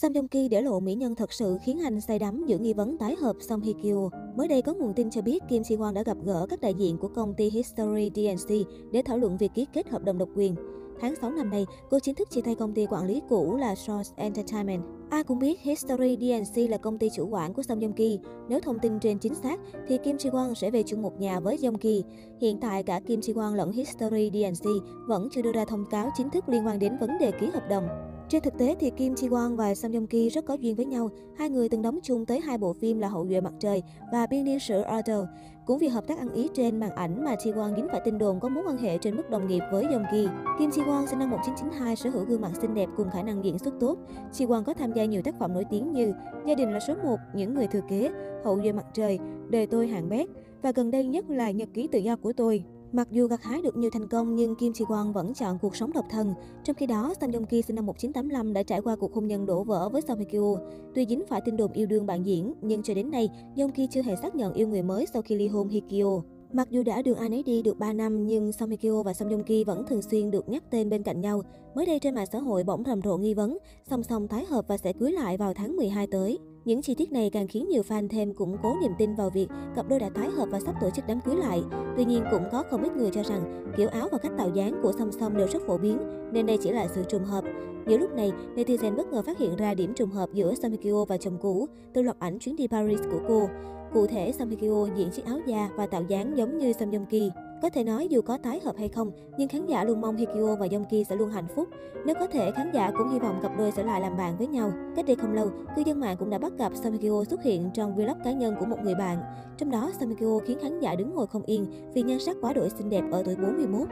Sam Jong Ki để lộ mỹ nhân thật sự khiến anh say đắm giữa nghi vấn tái hợp Song Hye Kyo. Mới đây có nguồn tin cho biết Kim Si Won đã gặp gỡ các đại diện của công ty History DNC để thảo luận việc ký kết hợp đồng độc quyền. Tháng 6 năm nay, cô chính thức chia tay công ty quản lý cũ là Source Entertainment. Ai cũng biết History DNC là công ty chủ quản của Song Joong Ki. Nếu thông tin trên chính xác, thì Kim Ji Won sẽ về chung một nhà với Joong Ki. Hiện tại cả Kim Ji Won lẫn History DNC vẫn chưa đưa ra thông cáo chính thức liên quan đến vấn đề ký hợp đồng. Trên thực tế thì Kim Ji Won và Song Joong Ki rất có duyên với nhau. Hai người từng đóng chung tới hai bộ phim là Hậu duệ mặt trời và Biên niên sử Order. Cũng vì hợp tác ăn ý trên màn ảnh mà Ji Won dính phải tin đồn có mối quan hệ trên mức đồng nghiệp với Joong Ki. Kim Ji Won sinh năm 1992 sở hữu gương mặt xinh đẹp cùng khả năng diễn xuất tốt. Ji Won có tham gia nhiều tác phẩm nổi tiếng như Gia đình là số 1, Những người thừa kế, Hậu duệ mặt trời, Đời tôi hạng bét và gần đây nhất là Nhật ký tự do của tôi. Mặc dù gặt hái được nhiều thành công nhưng Kim Ji Won vẫn chọn cuộc sống độc thân. Trong khi đó, Sang Jong Ki sinh năm 1985 đã trải qua cuộc hôn nhân đổ vỡ với Song Hye Kyo. Tuy dính phải tin đồn yêu đương bạn diễn, nhưng cho đến nay, Jong Ki chưa hề xác nhận yêu người mới sau khi ly hôn Hye Kyo. Mặc dù đã đường ai nấy đi được 3 năm nhưng Song Hye Kyo và Song Joong Ki vẫn thường xuyên được nhắc tên bên cạnh nhau. Mới đây trên mạng xã hội bỗng rầm rộ nghi vấn, song song tái hợp và sẽ cưới lại vào tháng 12 tới. Những chi tiết này càng khiến nhiều fan thêm củng cố niềm tin vào việc cặp đôi đã tái hợp và sắp tổ chức đám cưới lại. Tuy nhiên cũng có không ít người cho rằng kiểu áo và cách tạo dáng của song song đều rất phổ biến, nên đây chỉ là sự trùng hợp. Giữa lúc này, netizen bất ngờ phát hiện ra điểm trùng hợp giữa Song Hye Kyo và chồng cũ từ loạt ảnh chuyến đi Paris của cô. Cụ thể, Song Hye Kyo diện chiếc áo da và tạo dáng giống như Song Joong Ki. Có thể nói dù có tái hợp hay không, nhưng khán giả luôn mong Hikyo và Yongki sẽ luôn hạnh phúc. Nếu có thể, khán giả cũng hy vọng cặp đôi sẽ lại làm bạn với nhau. Cách đây không lâu, cư dân mạng cũng đã bắt gặp Song Hikyo xuất hiện trong vlog cá nhân của một người bạn. Trong đó, Song Hikyo khiến khán giả đứng ngồi không yên vì nhan sắc quá đổi xinh đẹp ở tuổi 41.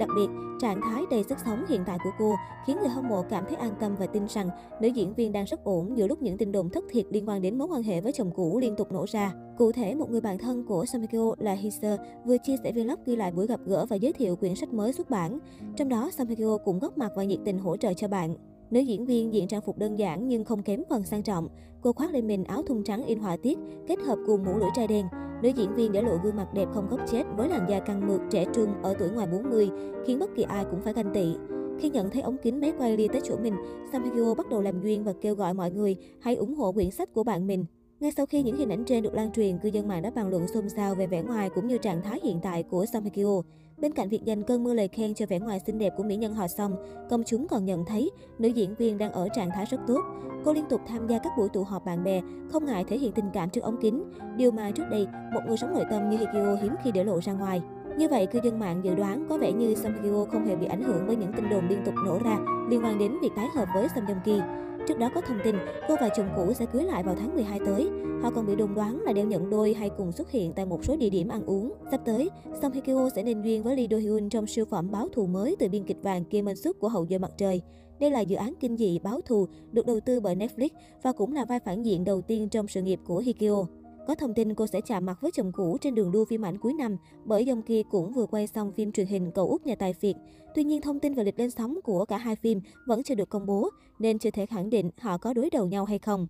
Đặc biệt, trạng thái đầy sức sống hiện tại của cô khiến người hâm mộ cảm thấy an tâm và tin rằng nữ diễn viên đang rất ổn giữa lúc những tin đồn thất thiệt liên quan đến mối quan hệ với chồng cũ liên tục nổ ra. Cụ thể, một người bạn thân của Samikyo là Hiser vừa chia sẻ vlog ghi lại buổi gặp gỡ và giới thiệu quyển sách mới xuất bản. Trong đó, Samikyo cũng góp mặt và nhiệt tình hỗ trợ cho bạn. Nữ diễn viên diện trang phục đơn giản nhưng không kém phần sang trọng. Cô khoác lên mình áo thun trắng in họa tiết, kết hợp cùng mũ lưỡi trai đen. Nữ diễn viên để lộ gương mặt đẹp không góc chết với làn da căng mượt trẻ trung ở tuổi ngoài 40, khiến bất kỳ ai cũng phải ganh tị. Khi nhận thấy ống kính máy quay lia tới chỗ mình, Sam Hyo bắt đầu làm duyên và kêu gọi mọi người hãy ủng hộ quyển sách của bạn mình. Ngay sau khi những hình ảnh trên được lan truyền, cư dân mạng đã bàn luận xôn xao về vẻ ngoài cũng như trạng thái hiện tại của Sam Hyo. Bên cạnh việc dành cơn mưa lời khen cho vẻ ngoài xinh đẹp của mỹ nhân họ Song, công chúng còn nhận thấy nữ diễn viên đang ở trạng thái rất tốt. Cô liên tục tham gia các buổi tụ họp bạn bè, không ngại thể hiện tình cảm trước ống kính, điều mà trước đây một người sống nội tâm như Hye Kyo hiếm khi để lộ ra ngoài. Như vậy, cư dân mạng dự đoán có vẻ như Song Hye Kyo không hề bị ảnh hưởng bởi những tin đồn liên tục nổ ra liên quan đến việc tái hợp với Song Joong Ki. Trước đó có thông tin cô và chồng cũ sẽ cưới lại vào tháng 12 tới. Họ còn bị đồn đoán là đeo nhận đôi hay cùng xuất hiện tại một số địa điểm ăn uống. Sắp tới, Song Hye Kyo sẽ nên duyên với Lee Do Hyun trong siêu phẩm báo thù mới từ biên kịch vàng Kim Anh Suk của Hậu duệ mặt trời. Đây là dự án kinh dị báo thù được đầu tư bởi Netflix và cũng là vai phản diện đầu tiên trong sự nghiệp của Hye Kyo. Có thông tin cô sẽ chạm mặt với chồng cũ trên đường đua phim ảnh cuối năm, bởi dòng kia cũng vừa quay xong phim truyền hình Cầu Út Nhà Tài Việt. Tuy nhiên thông tin về lịch lên sóng của cả hai phim vẫn chưa được công bố, nên chưa thể khẳng định họ có đối đầu nhau hay không.